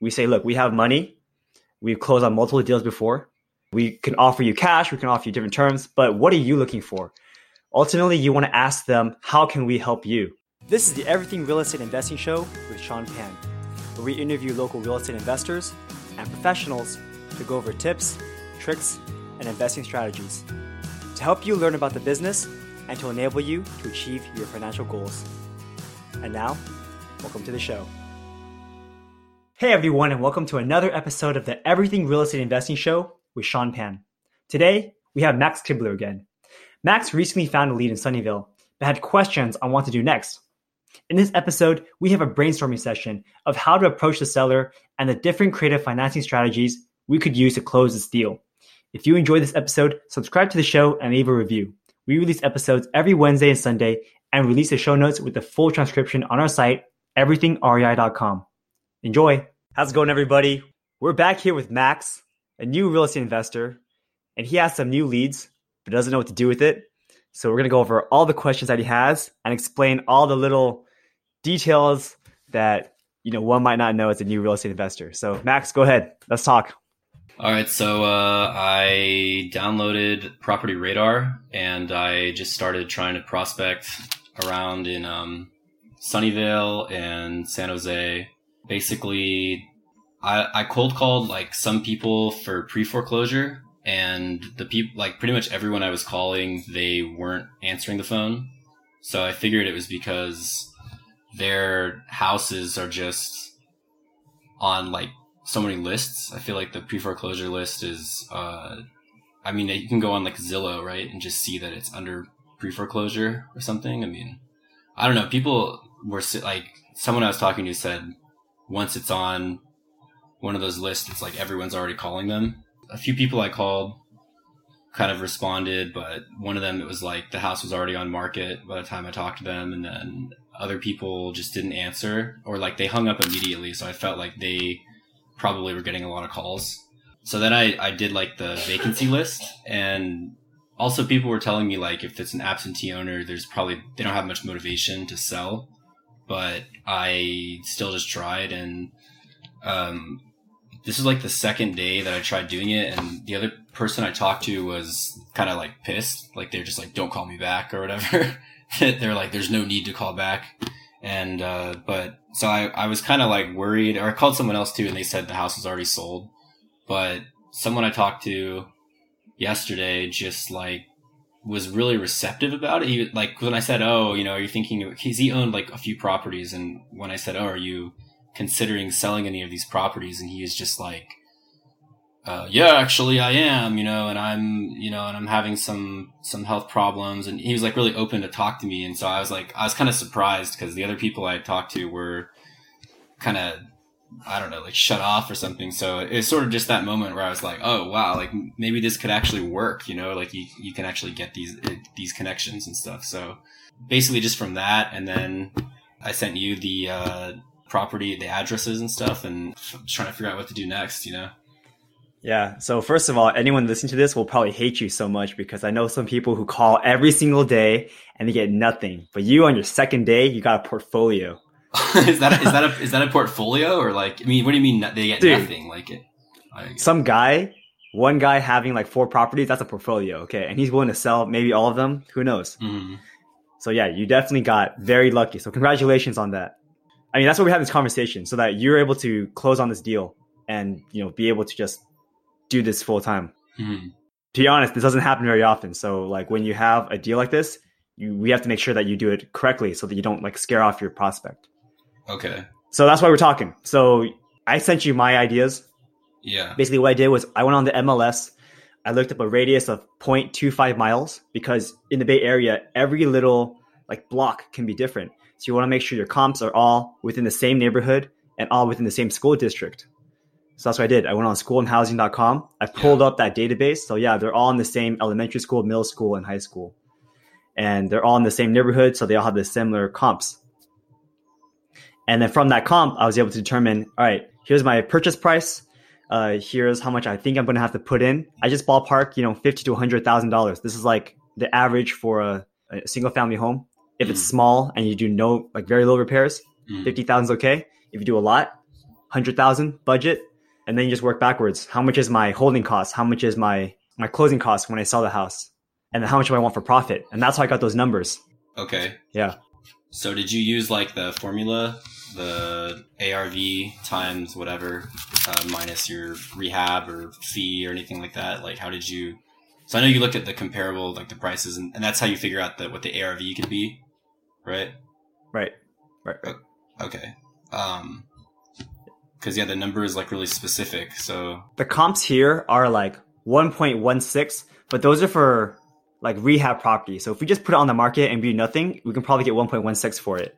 we say, look, we have money. We've closed on multiple deals before. We can offer you cash. We can offer you different terms. But what are you looking for? Ultimately, you want to ask them, how can we help you? This is the Everything Real Estate Investing Show with Sean Pan, where we interview local real estate investors and professionals to go over tips, tricks, and investing strategies to help you learn about the business and to enable you to achieve your financial goals. And now, welcome to the show. Hey everyone, and welcome to another episode of the Everything Real Estate Investing Show with Sean Pan. Today, we have Max Kibler again. Max recently found a lead in Sunnyvale, but had questions on what to do next. In this episode, we have a brainstorming session of how to approach the seller and the different creative financing strategies we could use to close this deal. If you enjoyed this episode, subscribe to the show and leave a review. We release episodes every Wednesday and Sunday and release the show notes with the full transcription on our site, everythingrei.com. Enjoy. How's it going, everybody? We're back here with Max, a new real estate investor, and he has some new leads, but doesn't know what to do with it. So we're going to go over all the questions that he has and explain all the little details that you know one might not know as a new real estate investor. So Max, go ahead. Let's talk. All right, so uh, I downloaded Property Radar and I just started trying to prospect around in um, Sunnyvale and San Jose basically I, I cold called like some people for pre foreclosure and the people like pretty much everyone I was calling they weren't answering the phone. So I figured it was because their houses are just on like so many lists. I feel like the pre foreclosure list is uh I mean you can go on like Zillow, right, and just see that it's under pre foreclosure or something. I mean, I don't know. People were like someone I was talking to said once it's on one of those lists, it's like everyone's already calling them. A few people I called kind of responded, but one of them, it was like the house was already on market by the time I talked to them. And then other people just didn't answer or like they hung up immediately. So I felt like they probably were getting a lot of calls. So then I, I did like the vacancy list and also people were telling me like if it's an absentee owner, there's probably, they don't have much motivation to sell but I still just tried and um, this is like the second day that I tried doing it and the other person I talked to was kind of like pissed. Like they're just like don't call me back or whatever. They're like there's no need to call back. And uh, but so I, I was kind of like worried. Or I called someone else too and they said the house was already sold. But someone I talked to yesterday just like was really receptive about it. He like when I said, "Oh, you know, are you thinking?" Because he owned like a few properties, and when I said, "Oh, are you considering selling any of these properties?" and he was just like, uh, "Yeah, actually, I am," you know, and I'm, you know, and I'm having some some health problems, and he was like really open to talk to me, and so I was like, I was kind of surprised because the other people I talked to were kind of I don't know, like shut off or something. So it's sort of just that moment where I was like, oh wow, like maybe this could actually work, you know, like you, you can actually get these, eh, these connections and stuff. So basically just from that. And then I sent you the, uh, property, the addresses and stuff and trying to figure out what to do next, you know? Yeah. So first of all, anyone listening to this will probably hate you so much because I know some people who call every single day and they get nothing. But you on your second day, you got a portfolio. is that a, that a is that a portfolio or like? I mean, what do you mean they get Dude, nothing? Like it, some guy, one guy having like four properties, that's a portfolio. Okay, and he's willing to sell maybe all of them. Who knows? Mm-hmm. So yeah, you definitely got very lucky. So congratulations on that. I mean, that's why we have this conversation so that you're able to close on this deal and you know be able to just do this full time. Mm-hmm. To be honest, this doesn't happen very often. So like when you have a deal like this, you we have to make sure that you do it correctly so that you don't like scare off your prospect. Okay. So that's why we're talking. So I sent you my ideas. Yeah. Basically, what I did was I went on the MLS. I looked up a radius of 0.25 miles because in the Bay Area, every little like block can be different. So you want to make sure your comps are all within the same neighborhood and all within the same school district. So that's what I did. I went on schoolandhousing.com. I pulled yeah. up that database. So yeah, they're all in the same elementary school, middle school, and high school. And they're all in the same neighborhood, so they all have the similar comps. And then from that comp, I was able to determine, all right, here's my purchase price. Uh, here's how much I think I'm going to have to put in. I just ballpark, you know, fifty to hundred thousand dollars. This is like the average for a, a single family home. If mm. it's small and you do no like very low repairs, mm. fifty thousand is okay. If you do a lot, 100,000 budget and then you just work backwards. How much is my holding cost? How much is my my closing cost when I sell the house? And then how much do I want for profit? And that's how I got those numbers. Okay. Yeah. So did you use like the formula, the ARV times whatever uh, minus your rehab or fee or anything like that? Like how did you? So I know you look at the comparable, like the prices, and, and that's how you figure out that what the ARV could be, right? Right. Right. right. Okay. Um, because yeah, the number is like really specific. So the comps here are like 1.16, but those are for like rehab property. So if we just put it on the market and do nothing, we can probably get 1.16 for it.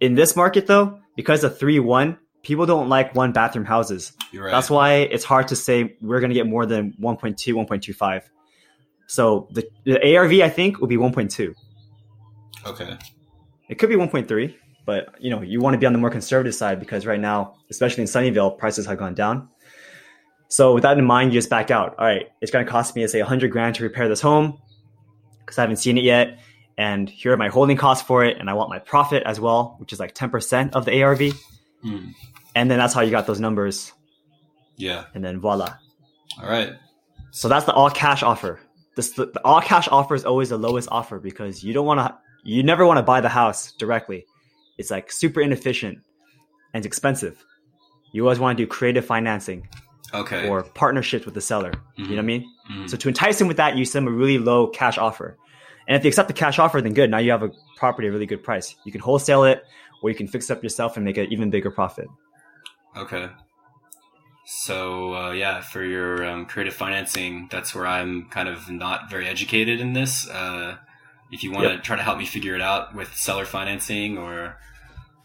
In this market though, because of 3-1, people don't like one bathroom houses. Right. That's why it's hard to say we're going to get more than 1.2, 1.25. So the, the ARV I think will be 1.2. Okay. It could be 1.3 but you know you want to be on the more conservative side because right now especially in sunnyvale prices have gone down so with that in mind you just back out all right it's going to cost me say 100 grand to repair this home because i haven't seen it yet and here are my holding costs for it and i want my profit as well which is like 10% of the arv mm. and then that's how you got those numbers yeah and then voila all right so that's the all cash offer this the, the all cash offer is always the lowest offer because you don't want to you never want to buy the house directly it's like super inefficient and expensive. You always want to do creative financing. Okay. Or partnerships with the seller. Mm-hmm. You know what I mean? Mm-hmm. So to entice him with that, you send him a really low cash offer. And if they accept the cash offer, then good. Now you have a property at a really good price. You can wholesale it or you can fix it up yourself and make an even bigger profit. Okay. So uh, yeah, for your um, creative financing, that's where I'm kind of not very educated in this. Uh, if you want yep. to try to help me figure it out with seller financing or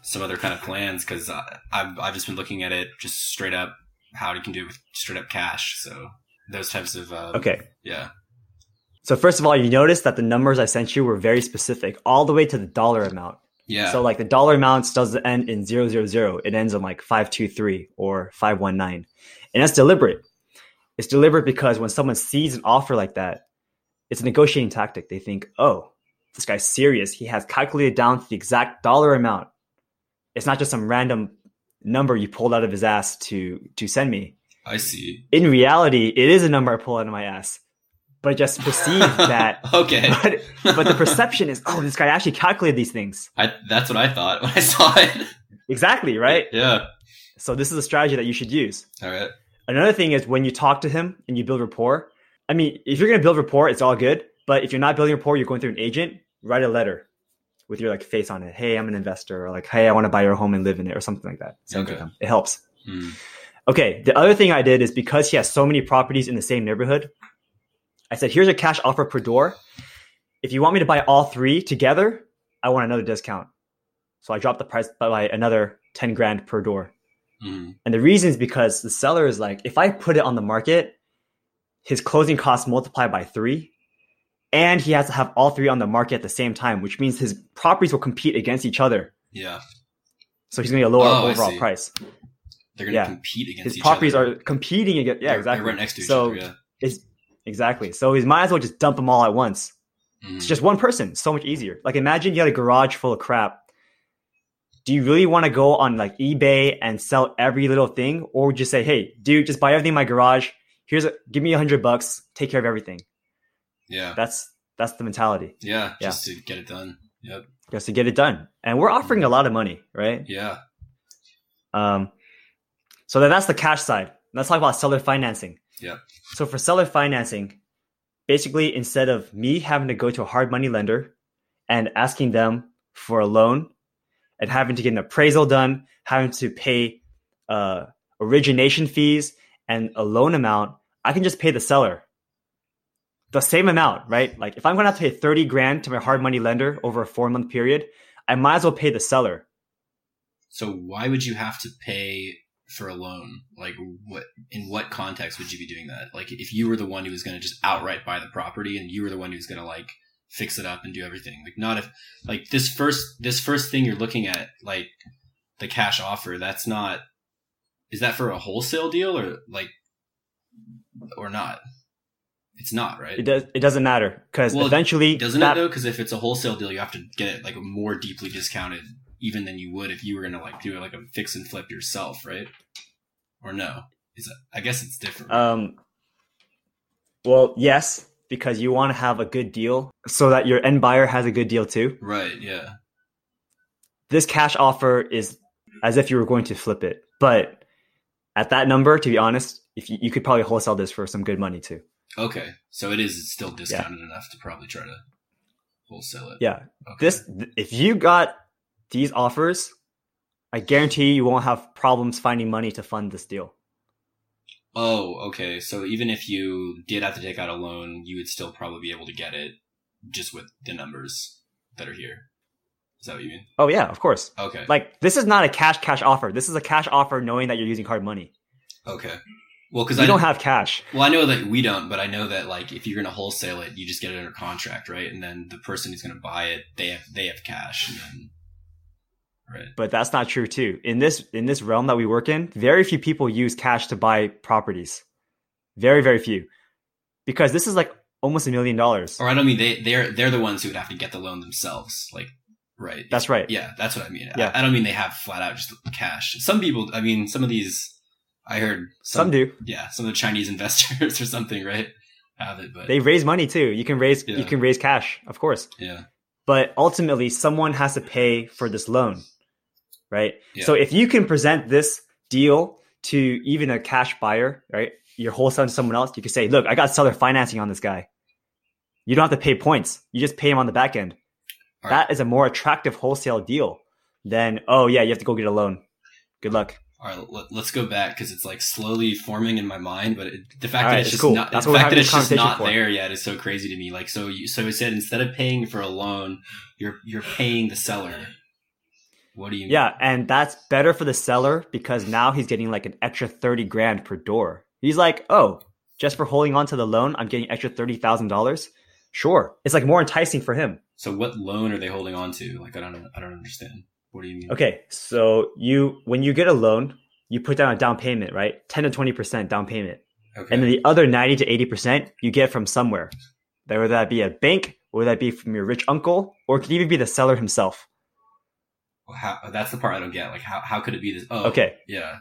some other kind of plans, because I've, I've just been looking at it just straight up how you can do it with straight up cash. So those types of um, okay, yeah. So first of all, you notice that the numbers I sent you were very specific, all the way to the dollar amount. Yeah. So like the dollar amounts doesn't end in zero zero zero; it ends in like five two three or five one nine, and that's deliberate. It's deliberate because when someone sees an offer like that, it's a negotiating tactic. They think, oh, this guy's serious. He has calculated down to the exact dollar amount. It's not just some random number you pulled out of his ass to to send me. I see. In reality, it is a number I pull out of my ass. But I just perceive that. okay. But, but, the perception is, oh, this guy actually calculated these things. I, that's what I thought when I saw it. Exactly, right? Yeah. So this is a strategy that you should use. All right. Another thing is when you talk to him and you build rapport. I mean, if you're going to build rapport, it's all good. But if you're not building rapport, you're going through an agent, write a letter with your like face on it. Hey, I'm an investor, or like, hey, I want to buy your home and live in it, or something like that. okay. It helps. Hmm. Okay. The other thing I did is because he has so many properties in the same neighborhood, I said, here's a cash offer per door. If you want me to buy all three together, I want another discount. So I dropped the price by another 10 grand per door. Hmm. And the reason is because the seller is like, if I put it on the market, his closing costs multiply by three and he has to have all three on the market at the same time, which means his properties will compete against each other. Yeah. So he's going to get a lower Oh, overall price. They're going to Yeah. compete against each other. His properties other. are competing against. Yeah, They're- exactly. They're right next to each so other. Yeah. it's exactly. So he might as well just dump them all at once. Mhm. It's just one person. So much easier. Like imagine you had a garage full of crap. Do you really want to go on like eBay and sell every little thing, or would you say, "Hey, dude, just buy everything in my garage. Here's a give me a hundred bucks. Take care of everything." Yeah. That's that's the mentality. yeah. yeah. Just to get it done. Yep. Just to get it done. And we're offering a lot of money, right? Yeah. Um, so then that's the cash side. Let's talk about seller financing. Yeah. So for seller financing, basically instead of me having to go to a hard money lender and asking them for a loan and having to get an appraisal done, having to pay uh, origination fees and a loan amount, I can just pay the seller the same amount, right? Like if I'm going to have to pay 30 grand to my hard money lender over a four month period, I might as well pay the seller. So why would you have to pay for a loan? Like what in what context would you be doing that? Like if you were the one who was going to just outright buy the property and you were the one who was going to like fix it up and do everything. Like not if like this first this first thing you're looking at like the cash offer, that's not is that for a wholesale deal or like or not? It's not, right? It does. It doesn't matter because Well, eventually, Doesn't that- it though? Because if it's a wholesale deal, you have to get it like more deeply discounted even than you would if you were gonna like do like a fix and flip yourself, right? Or no? Is it, I guess it's different. Um, well, yes, because you want to have a good deal so that your end buyer has a good deal too. right? Yeah. This cash offer is as if you were going to flip it, but at that number, to be honest, if you, you could probably wholesale this for some good money too. Okay, so it is still discounted enough to probably try to wholesale it. Yeah, Okay. this if you got these offers, I guarantee you won't have problems finding money to fund this deal. Oh, okay. So even if you did have to take out a loan, you would still probably be able to get it just with the numbers that are here. Is that what you mean? Oh yeah, of course. Okay. Like this is not a cash cash offer. This is a cash offer knowing that you're using hard money. okay. Well, because You I don't have cash. Well, I know that we don't, but I know that like if you're going to wholesale it, you just get it under contract, right? And then the person who's going to buy it, they have they have cash, and then right. But that's not true too. In this in this realm that we work in, very few people use cash to buy properties. Very very few. Because this is like almost a million dollars. Or I don't mean they they're they're the ones who would have to get the loan themselves, like right. That's right. Yeah, that's what I mean. Yeah. I, I don't mean they have flat out just cash. Some people, I mean, some of these, I heard Some do. Yeah, some of the Chinese investors or something, right? Have it, but They raise money too. You can raise Yeah. you can raise cash, of course. yeah, But ultimately someone has to pay for this loan. Right? Yeah. So if you can present this deal to even a cash buyer, right? You're wholesaling to someone else, you can say, look, I got seller financing on this guy. You don't have to pay points. You just pay him on the back end. All That is a more attractive wholesale deal than, oh yeah, you have to go get a loan. Good luck. All right, let, let's go back because it's like slowly forming in my mind. But it, the fact All that it's it's just cool. not, That's the fact that it's just not for. there yet is so crazy to me. Like, so you, so it said instead of paying for a loan, you're you're paying the seller. What do you? mean? Yeah, and that's better for the seller because now he's getting like an extra 30 grand per door. He's like, oh, just for holding on to the loan, I'm getting extra $30,000. Sure. It's like more enticing for him. So what loan are they holding on to? Like, I don't I don't understand. What do you mean? Okay, so you when you get a loan, you put down a down payment, right? 10 to 20% down payment. Okay. And then the other 90 to 80% you get from somewhere. Whether that be a bank, or that be from your rich uncle, or it could even be the seller himself. How, that's the part I don't get. Like, how how could it be this? Oh, Okay. Yeah.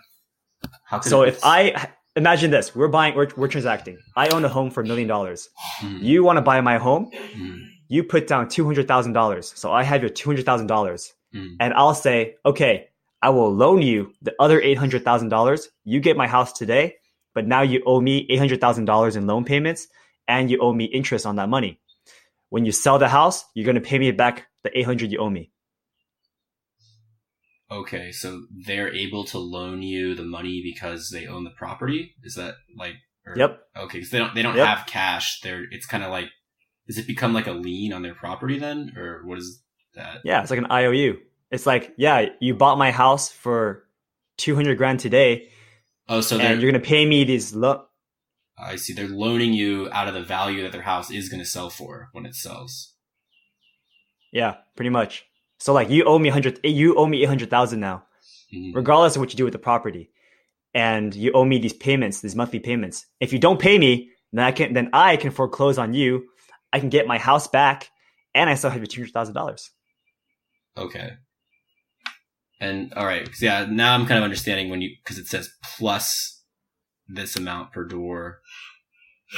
How could So if I imagine this, we're buying, we're, we're transacting. I own a home for a million dollars. Mhm, You want to buy my home? mhm, You put down two hundred thousand dollars. So I have your two hundred thousand dollars, mhm. and I'll say, okay, I will loan you the other eight hundred thousand dollars. You get my house today, but now you owe me eight hundred thousand dollars in loan payments, and you owe me interest on that money. When you sell the house, you're going to pay me back the eight hundred you owe me. Okay, so they're able to loan you the money because they own the property. Is that like? Or, Yep. Okay, because they don't they don't Yep. have cash. They're it's kind of like does it become like a lien on their property then, or what is that? Yeah, it's like an IOU. It's like, yeah, you bought my house for two hundred grand today, Oh, so and you're going to pay me these. Lo- I see. They're loaning you out of the value that their house is going to sell for when it sells. yeah, pretty much. So like, you owe me hundred. You owe me eight hundred thousand now. Mhm. regardless of what you do with the property. And you owe me these payments, these monthly payments. If you don't pay me, then I can then I can foreclose on you. I can get my house back, and I still have your two hundred thousand dollars. Okay. And all right, 'cause, yeah. Now I'm kind of understanding when you because it says plus this amount per door.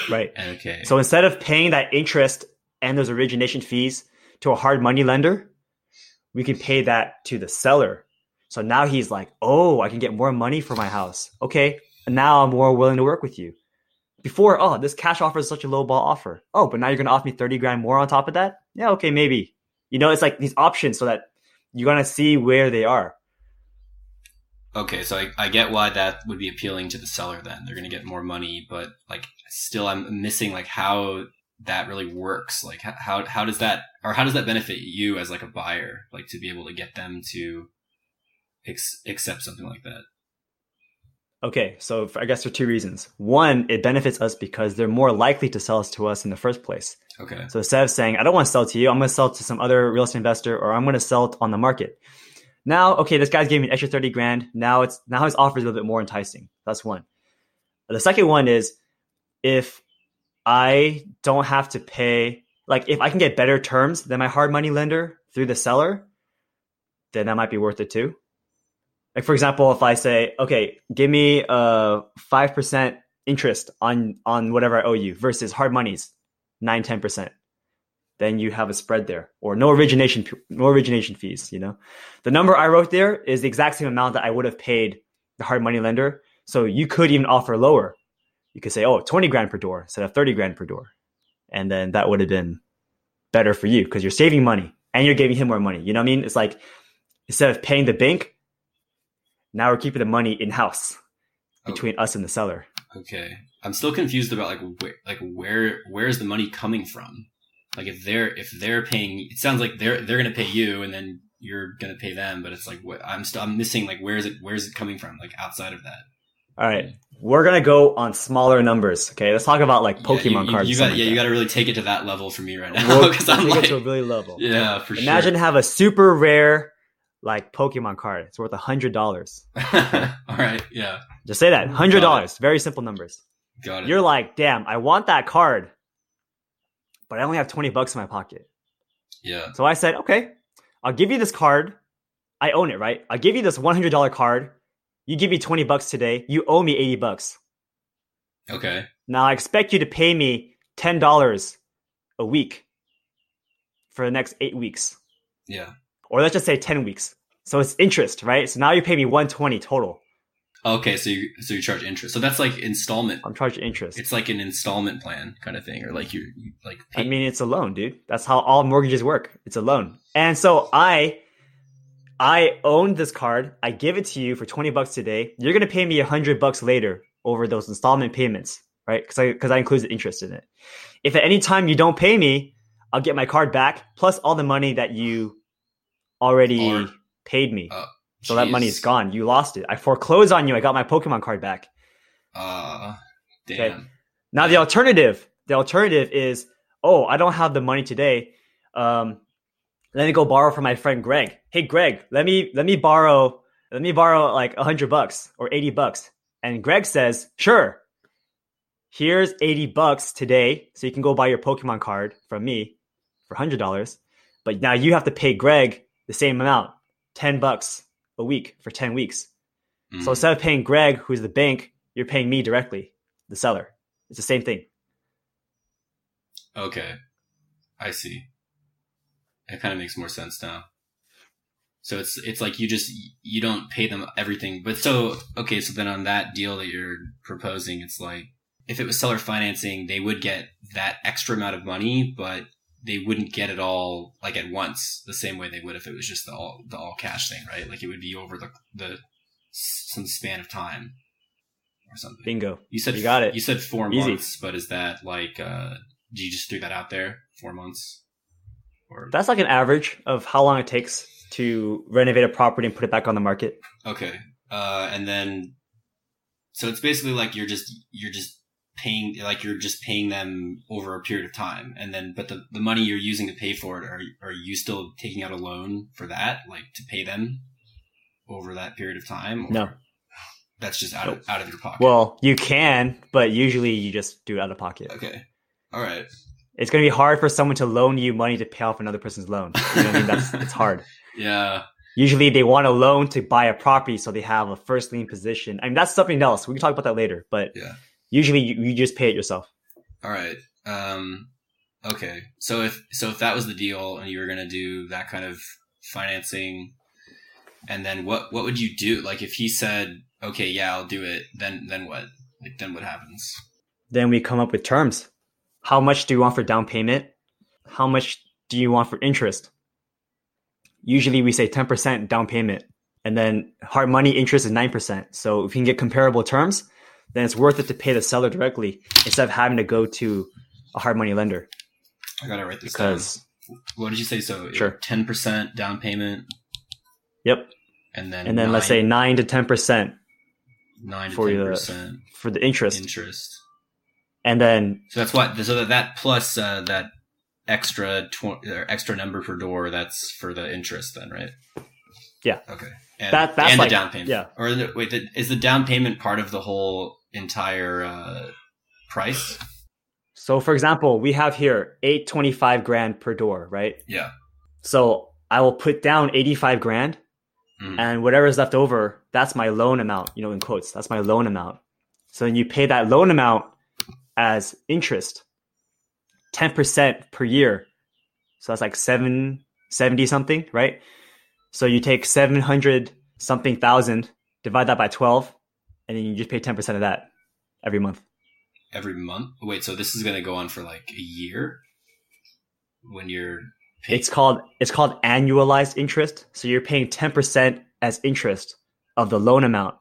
Right. Okay. So instead of paying that interest and those origination fees to a hard money lender, we can pay that to the seller. So now he's like, oh, I can get more money for my house. Okay. And now I'm more willing to work with you. Before, oh, this cash offer is such a low ball offer. Oh, but now you're to offer me 30 grand more on top of that? Yeah, okay, maybe. You know, it's like these options so that you're to see where they are. Okay, so I, I get why that would be appealing to the seller then. They're to get more money, but like still I'm missing like how that really works. Like how how does that or how does that benefit you as like a buyer like to be able to get them to ex- accept something like that? Okay, so I guess for two reasons. One, it benefits us because they're more likely to sell us to us in the first place. Okay. So instead of saying, I don't want to sell to you, I'm going to sell to some other real estate investor or I'm going to sell it on the market. Now, okay, this guy's giving me an extra 30 grand. Now it's, now his offer is a little bit more enticing. That's one. The second one is if I don't have to pay, like if I can get better terms than my hard money lender through the seller, then that might be worth it too. Like for example, if I say, okay, give me a five percent interest on on whatever I owe you versus hard nine ten percent, then you have a spread there, or no origination no origination fees. You know, the number I wrote there is the exact same amount that I would have paid the hard money lender. So you could even offer lower. You could say, oh, 20 grand per door instead of 30 grand per door. And then that would have been better for you because you're saving money and you're giving him more money. You know what I mean? It's like instead of paying the bank, now we're keeping the money in house oh. between us and the seller. Okay. I'm still confused about like where like where where is the money coming from? Like if they're if they're paying it sounds like they're they're gonna pay you and then you're gonna pay them, but it's like what I'm still I'm missing like where is it where is it coming from? Like outside of that. All right. We're gonna go on smaller numbers. Okay, let's talk about like Pokemon yeah, you, cards. You got, like yeah, that. you got to really take it to that level for me right now We'll because I'm take like, to a really level. yeah, for sure. Imagine have a super rare like Pokemon card. It's worth a hundred dollars. All right, yeah, Just say that hundred dollars. Very simple numbers. got it. You're like, damn, I want that card, but I only have twenty bucks in my pocket. yeah, So I said, okay, I'll give you this card. I own it, right? I'll give you this one hundred dollar card. You give me twenty bucks today. You owe me eighty bucks. okay, Now I expect you to pay me ten dollars a week for the next eight weeks, yeah. or let's just say ten weeks. So it's interest, right? So now you pay me one twenty total. Okay, so you so you charge interest. So that's like installment. I'm charging interest. It's like an installment plan kind of thing, or like you you, like. I mean, it's a loan, dude. That's how all mortgages work. It's a loan. And so I I own this card. I give it to you for 20 bucks today. You're going to pay me 100 bucks later over those installment payments, right? Cuz I cuz I include the interest in it. If at any time you don't pay me, I'll get my card back plus all the money that you already Or- paid me. Uh, so that money is gone. You lost it. I foreclosed on you. I got my Pokemon card back. Uh, damn. Okay. Now the alternative, the alternative is, oh, I don't have the money today. Um, let me go borrow from my friend Greg. Hey, Greg, let me let me borrow let me borrow like a hundred bucks or eighty bucks. And Greg says, sure. Here's eighty bucks today, so you can go buy your Pokemon card from me for hundred dollars. But now you have to pay Greg the same amount, ten bucks a week for ten weeks. Mhm. So instead of paying Greg, who's the bank, you're paying me directly, the seller. It's the same thing. Okay. I see. It kind of makes more sense now. So it's it's like you just you don't pay them everything. But so okay, so then on that deal that you're proposing, it's like if it was seller financing, they would get that extra amount of money, but they wouldn't get it all like at once the same way they would if it was just the all the all cash thing, right? Like it would be over the the some span of time or something. Bingo. You said You got it. You said four Easy. months, but is that like uh do you just threw that out there? Four months? Or That's like an average of how long it takes to renovate a property and put it back on the market. okay. Uh and then so it's basically like you're just you're just paying like you're just paying them over a period of time and then but the, the money you're using to pay for it are are you still taking out a loan for that like to pay them over that period of time or No. that's just out of out of your pocket Well, you can, but usually you just do it out of pocket. okay all right It's going to be hard for someone to loan you money to pay off another person's loan. You know I mean? That's it's hard. yeah Usually they want a loan to buy a property so they have a first lien position. I mean, that's something else. We can talk about that later, but Yeah. usually you, you just pay it yourself. All right. Um, okay. So if so, if that was the deal, and you were gonna do that kind of financing, and then what what would you do? Like if he said, "Okay, yeah, I'll do it," then then what? Like then what happens? Then we come up with terms. How much do you want for down payment? How much do you want for interest? Usually we say 10% down payment and then hard money interest is 9%. So if you can get comparable terms, then it's worth it to pay the seller directly instead of having to go to a hard money lender I gotta write this because down. What did you say? So Sure. ten percent down payment, yep. and then And then let's say 9 to 10% nine to for ten the- percent for the interest. interest. And then So that's what. So that, that plus uh, that extra tw- or extra number per door. That's for the interest, then, right? Yeah. Okay. And, That- that's and like- the down payment. yeah. Or the, wait, the, is the down payment part of the whole entire uh, price? so for example, we have here 825 grand per door, right? Yeah. So I will put down 85 grand Mhm. and whatever is left over, that's my loan amount, you know, in quotes, that's my loan amount. So then you pay that loan amount as interest, 10% per year. So that's like 770 something, right? So you take 700 something thousand, divide that by 12, and then you just pay 10% of that every month. every month. Wait, so this is going to go on for like a year when you're paying. It's called it's called annualized interest. So you're paying 10% as interest of the loan amount.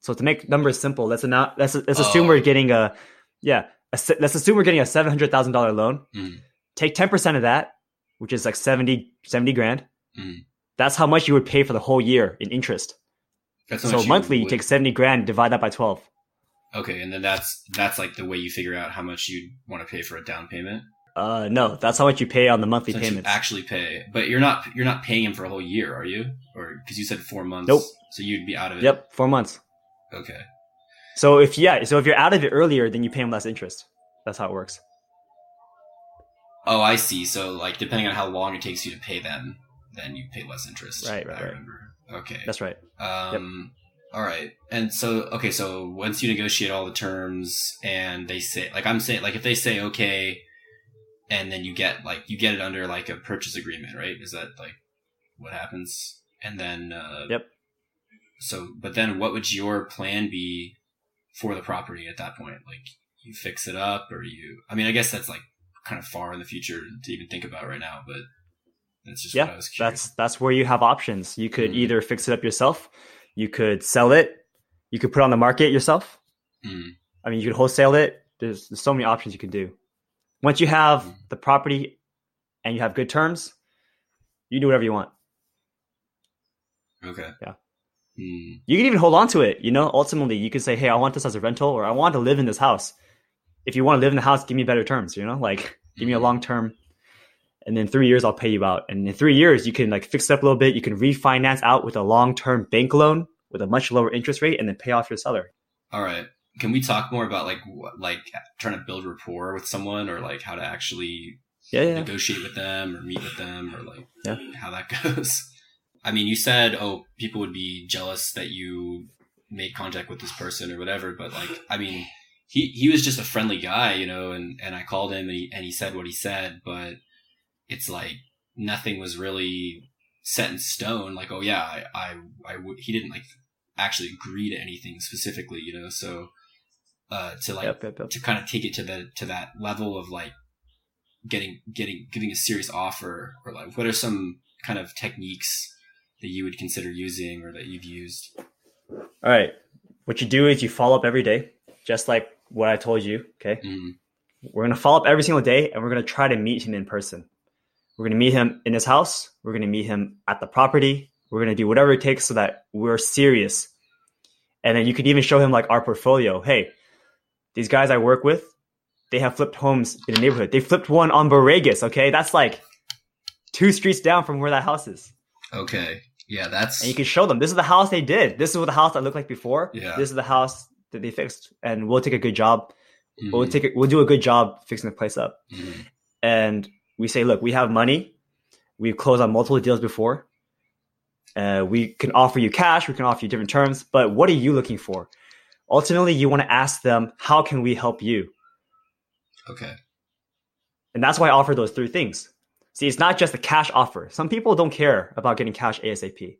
So to make numbers simple, let's not let's let's assume Oh. we're getting a yeah, let's assume we're getting a $700,000 loan. Mhm. Take 10% of that, which is like 70 70 grand. Mhm. That's how much you would pay for the whole year in interest. That's So monthly you would- take 70 grand, divide that by 12. Okay, and then that's that's like the way you figure out how much you want to pay for a down payment. Uh no, that's how much you pay on the monthly you payments. actually pay, but you're not you're not paying him for a whole year, are you? Or because you said four months. Nope. So you'd be out of it. Yep, 4 months. Okay. So if yeah, so if you're out of it earlier, then you pay them less interest. That's how it works. Oh, I see. So like depending on how long it takes you to pay them, then you pay less interest. Right, right, I right. remember. Okay. That's right. Um, all right. And so, okay, so once you negotiate all the terms and they say, like I'm saying, like if they say, okay, and then you get like, you get it under like a purchase agreement, right? Is that like what happens? And then, uh, Yep. So, but then what would your plan be for the property at that point? Like you fix it up or you, I mean, I guess that's like kind of far in the future to even think about right now, but that's just Yeah, that's that's where you have options. You could Mhm. either fix it up yourself, you could sell it, you could put it on the market yourself. Mm, I mean, you could wholesale it. There's, there's so many options you can do. Once you have Mhm. the property and you have good terms, you do whatever you want. okay. Yeah. Mm, You can even hold on to it. You know, ultimately, you can say, "Hey, I want this as a rental, or I want to live in this house." If you want to live in the house, give me better terms. You know, like give me a Mhm. long term, and then three years I'll pay you out. And in three years, you can like fix it up a little bit. You can refinance out with a long term bank loan with a much lower interest rate, and then pay off your seller. All right. Can we talk more about like what, like trying to build rapport with someone or like how to actually Yeah, yeah. negotiate with them or meet with them or like Yeah. how that goes? I mean, you said oh people would be jealous that you made contact with this person or whatever, but like I mean, he he was just a friendly guy, you know, and and I called him and he and he said what he said, but it's like nothing was really set in stone. Like oh yeah, I I, I he didn't like actually agree to anything specifically, you know, so. Uh, to like Yep, yep, yep. to kind of take it to the to that level of like getting getting giving a serious offer or like what are some kind of techniques that you would consider using or that you've used All right. What you do is you follow up every day, just like what I told you. Okay. mm, We're going to follow up every single day and we're going to try to meet him in person. We're going to meet him in his house. We're going to meet him at the property. We're going to do whatever it takes so that we're serious. And then you could even show him like our portfolio. Hey, these guys I work with, they have flipped homes in the neighborhood. They flipped one on Borregas. Okay. That's like two streets down from where that house is. okay yeah that's And you can show them this is the house they did. This is what the house that looked like before. Yeah. This is the house that they fixed. And we'll take a good job. mm, We'll take it, we'll do a good job fixing the place up. mm, and we say, look, we have money. We've closed on multiple deals before. Uh, we can offer you cash. We can offer you different terms. But what are you looking for? Ultimately, you want to ask them, how can we help you? okay And that's why I offer those three things. See, it's not just a cash offer. Some people don't care about getting cash ASAP.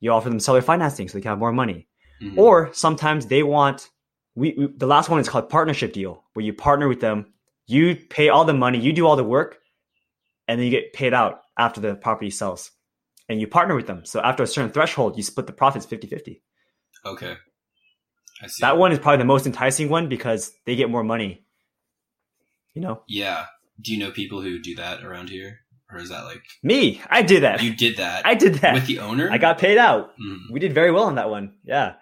You offer them seller financing so they can have more money. mm, Or sometimes they want, we, we the last one is called partnership deal, where you partner with them, you pay all the money, you do all the work, and then you get paid out after the property sells. And you partner with them. So after a certain threshold, you split the profits 50 50. okay i see That one is probably the most enticing one because they get more money. You know, yeah do you know people who do that around here or is that like me, I did that. you did that I did that. with the owner I got paid out. Mm. We did very well on that one. Yeah.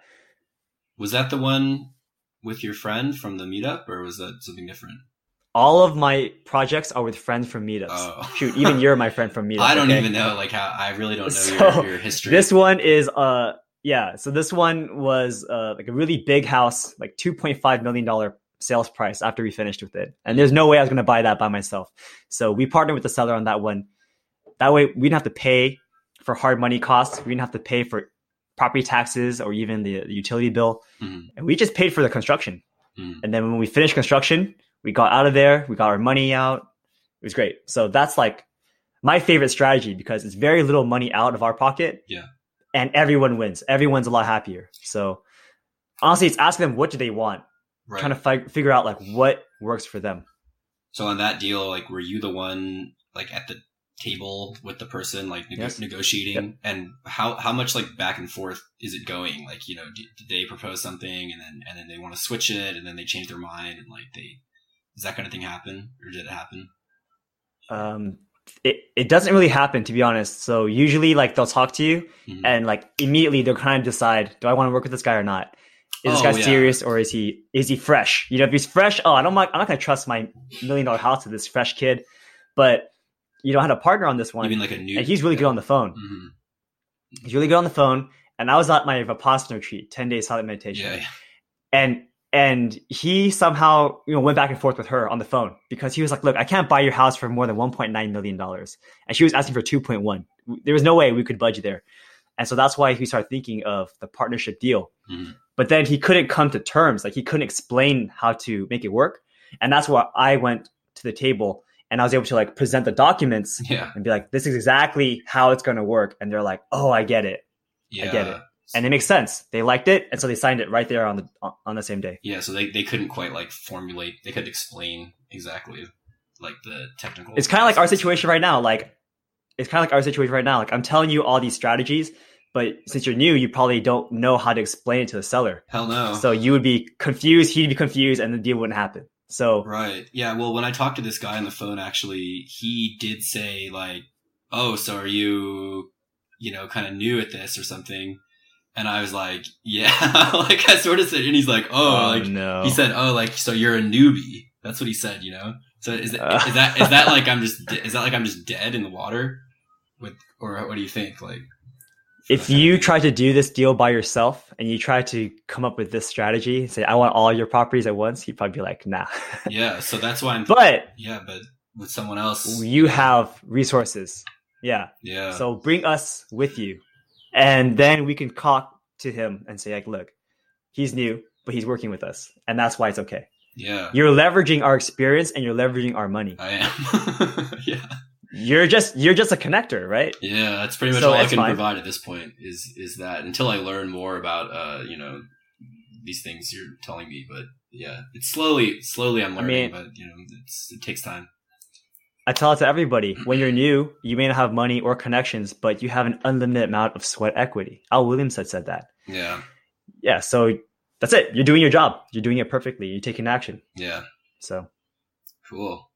was that the one with your friend from the meetup or was that something different All of my projects are with friends from meetups. Oh. Shoot, even you're my friend from meetups. i don't okay? even know like how i really don't know So, your, your history This one is uh yeah, so this one was uh like a really big house, like 2.5 million dollar sales price after we finished with it. And there's no way I was going to buy that by myself. So we partnered with the seller on that one. That way we didn't have to pay for hard money costs. We didn't have to pay for property taxes or even the, the utility bill, Mhm. and we just paid for the construction. Mhm. And then when we finished construction, we got out of there. We got our money out. It was great. So that's like my favorite strategy because it's very little money out of our pocket. Yeah. And everyone wins. Everyone's a lot happier. So honestly, it's asking them what do they want, Right. trying to fi- figure out like what works for them. So on that deal, like, were you the one like at the table with the person, like Yes. negotiating? And how how much like back and forth is it going? Like, you know, did, did they propose something and then and then they want to switch it and then they change their mind and like they does that kind of thing happen or did it happen? Um, it, it doesn't really happen to be honest. So usually like they'll talk to you Mhm. and like immediately they'll kind of decide, do I want to work with this guy or not? Is this Oh, guy yeah. serious or is he is he fresh? You know, if he's fresh, oh, I don't like, I'm not gonna trust my million dollar house to this fresh kid. But you know, I had a partner on this one, Even like a new and he's really good on the phone. Mhm. He's really good on the phone. And I was at my Vipassana retreat, ten days silent meditation, Yeah, yeah. and and he somehow you know went back and forth with her on the phone because he was like, "Look, I can't buy your house for more than 1.9 million dollars," and she was asking for 2.1. There was no way we could budget there, and so that's why he started thinking of the partnership deal. Mhm. But then he couldn't come to terms, like he couldn't explain how to make it work, and that's why I went to the table and I was able to like present the documents Yeah. and be like, "This is exactly how it's going to work," and they're like, "Oh, I get it," Yeah. get it. and it makes sense. They liked it, and so they signed it right there on the on the same day. Yeah, so they, they couldn't quite like formulate they couldn't explain exactly like the technical it's kind of like our situation right now. Like it's kind of like our situation right now. Like I'm telling you all these strategies, but since you're new, you probably don't know how to explain it to the seller. Hell no. So you would be confused, he'd be confused, and the deal wouldn't happen. So Right. Yeah. Well, when I talked to this guy on the phone, actually, he did say like, "Oh, so are you, you know, kind of new at this or something?" And I was like, "Yeah." like I sort of said, and he's like, "Oh, like no, he said, oh, like so you're a newbie." That's what he said. You know. So is that Uh. is that is that like I'm just is that like I'm just dead in the water? With or what do you think? Like, if that kind of you try to do this deal by yourself and you try to come up with this strategy, say I want all your properties at once, he'd probably be like, nah. yeah. So that's why I'm. but yeah, but with someone else, you have resources. Yeah. yeah. So bring us with you. And then we can talk to him and say, like, look, he's new, but he's working with us. And that's why it's okay. yeah. You're leveraging our experience and you're leveraging our money. I am. yeah. You're just you're just a connector, right? Yeah, that's pretty much So all I can fine. provide at this point. Is is that until I learn more about uh you know these things you're telling me, but yeah, it's slowly slowly I'm I learning, mean- but you know it's it takes time. I tell it to everybody. When you're new, you may not have money or connections, but you have an unlimited amount of sweat equity. Al Williams had said that. Yeah, Yeah, so that's it. You're doing your job. You're doing it perfectly. You're taking action. yeah, So cool.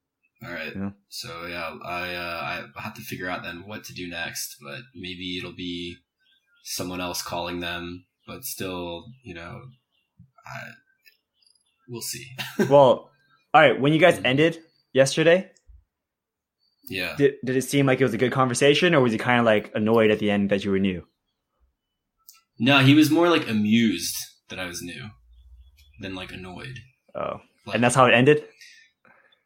All right. Yeah. So yeah, I uh, I have to figure out then what to do next, but maybe it'll be someone else calling them, but still, you know, I we'll see. well, all right. When you guys Mhm. ended yesterday, yeah. did, did it seem like it was a good conversation or was he kind of like annoyed at the end that you were new? No, he was more like amused that I was new than like annoyed. Oh, Like, and that's how it ended.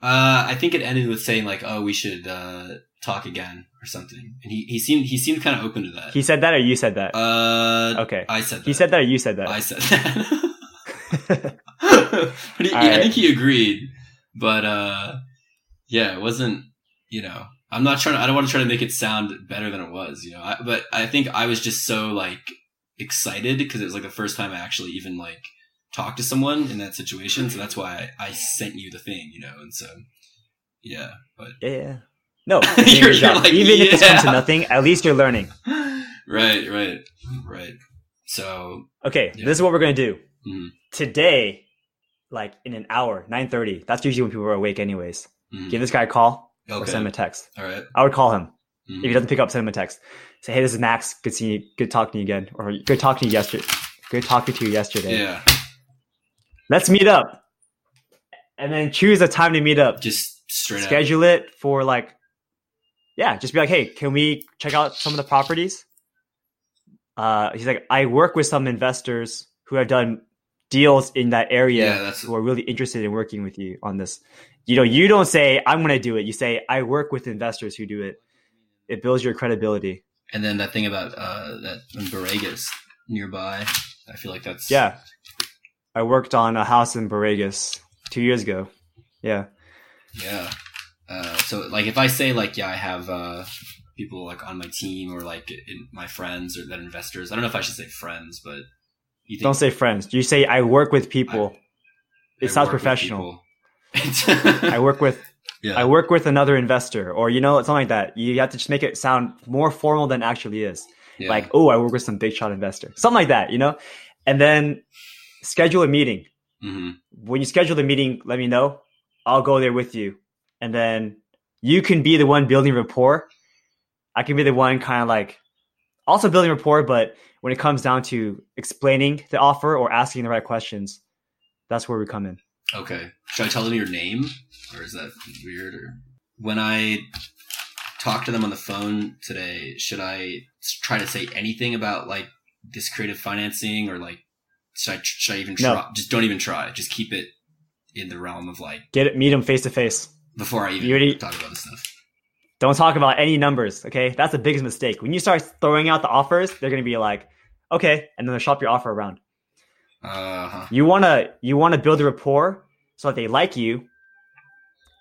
Uh, I think it ended with saying like, "Oh, we should uh, talk again" or something. And he, he seemed he seemed kind of open to that. He said that, or you said that. uh, okay, I said that. he said that, or you said that. I said that. but he, All I think he agreed. But uh, yeah, it wasn't. You know, I'm not trying. To, I don't want to try to make it sound better than it was. You know, I, but I think I was just so like excited because it was like the first time I actually even like talked to someone in that situation. So that's why I, I sent you the thing. You know, and so yeah, but yeah, yeah. No, You're- you're your you're job. like, even if it comes to nothing, at least you're learning. right, right, right. So Okay, Yeah. this is what we're gonna do Mhm. today. Like in an hour, nine thirty. That's usually when people are awake, anyways. mhm. Give this guy a call or send him a text. all right. I would call him. Mhm. If he doesn't pick up, send him a text. Say, hey, this is Max. Good seeing you. Good talking to you again. Or good talking to you yesterday. Good talking to you yesterday. Yeah, Let's meet up. And then choose a time to meet up. just straight up. Schedule it for like, yeah, just be like, hey, can we check out some of the properties? Uh, he's like, I work with some investors who have done deals in that area Yeah, who are really interested in working with you on this. You know, you don't say, I'm going to do it. You say, I work with investors who do it. It builds your credibility. And then that thing about uh, that in Borregas nearby, I feel like that's Yeah. I worked on a house in Borregas two years ago. Yeah. yeah. Uh, so like if I say like yeah, I have uh, people like on my team or like in my friends or that investors. I don't know if I should say friends, but you think Don't say friends. You say I work with people. I it sounds professional. I work with yeah. I work with another investor, or you know, something like that. You have to just make it sound more formal than actually is. yeah. Like, oh, I work with some big shot investor, something like that, you know. And then schedule a meeting. hmm When you schedule the meeting, let me know. I'll go there with you, and then you can be the one building rapport. I can be the one kind of like also building rapport, but when it comes down to explaining the offer or asking the right questions, that's where we come in. Okay. Should I tell them your name, or is that weird? Or when I talk to them on the phone today, should I try to say anything about like this creative financing, or like should I should I even No. try? Just don't even try. Just keep it in the realm of like Get it, meet them face to face. before I even You already- talk about this stuff. Don't talk about any numbers, okay? That's the biggest mistake. When you start throwing out the offers, they're gonna be like, okay, and then they'll shop your offer around. Uh huh. You wanna you wanna build a rapport so that they like you,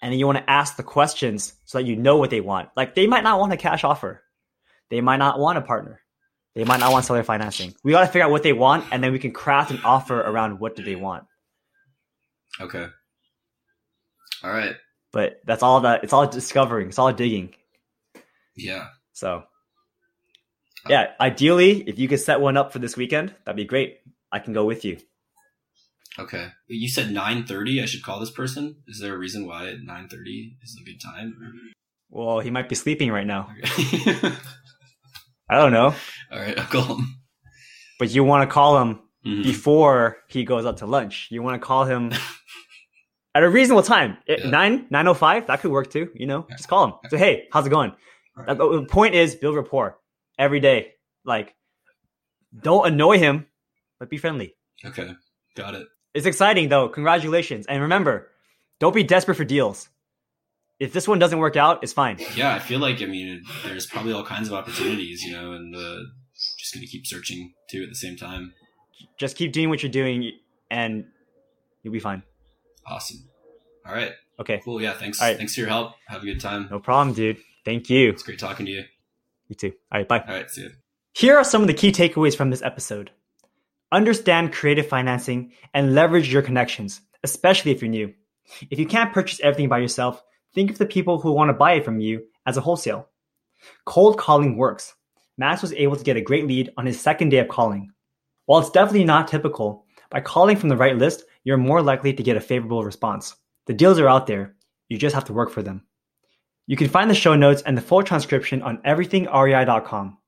and then you wanna ask the questions so that you know what they want. Like they might not want a cash offer, they might not want a partner, they might not want seller financing. We gotta figure out what they want, and then we can craft an offer around what do they want. Okay. All right. But that's all that it's all discovering, it's all digging. Yeah. So, uh, yeah, ideally, if you could set one up for this weekend, that'd be great. I can go with you. Okay. You said nine thirty. I should call this person. Is there a reason why nine thirty is a good time? Well, he might be sleeping right now. Okay. I don't know, All right. I'll call him. but you want to call him Mhm. before he goes out to lunch. You want to call him at a reasonable time. At Yeah. Nine nine oh five. That could work too. You know, just call him. Say, hey, how's it going? Right. The point is, build rapport every day. Like, don't annoy him, but be friendly. Okay. Got it. It's exciting though. Congratulations. And remember, don't be desperate for deals. If this one doesn't work out, it's fine. Yeah, I feel like I mean, there's probably all kinds of opportunities, you know, and uh, just gonna keep searching too at the same time. Just keep doing what you're doing and you'll be fine. Awesome. All right. Okay. Cool. Yeah. Thanks. All right. Thanks for your help. Have a good time. No problem, dude. Thank you. It's great talking to you. You too. All right. Bye. All right. See you. Here are some of the key takeaways from this episode. Understand creative financing and leverage your connections, especially if you're new. If you can't purchase everything by yourself, think of the people who want to buy it from you as a wholesale. Cold calling works. Max was able to get a great lead on his second day of calling. While it's definitely not typical, by calling from the right list, you're more likely to get a favorable response. The deals are out there. You just have to work for them. You can find the show notes and the full transcription on everythingrei.com.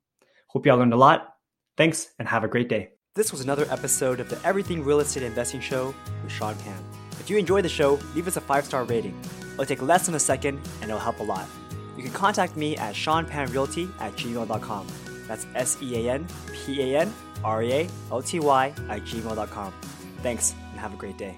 Hope y'all learned a lot. Thanks and have a great day. This was another episode of the Everything Real Estate Investing Show with Sean Pan. If you enjoyed the show, leave us a five star rating. It'll take less than a second and it'll help a lot. You can contact me at seanpanrealty at gmail.com. That's S E A N P A N R E A L T Y at gmail.com. Thanks and have a great day.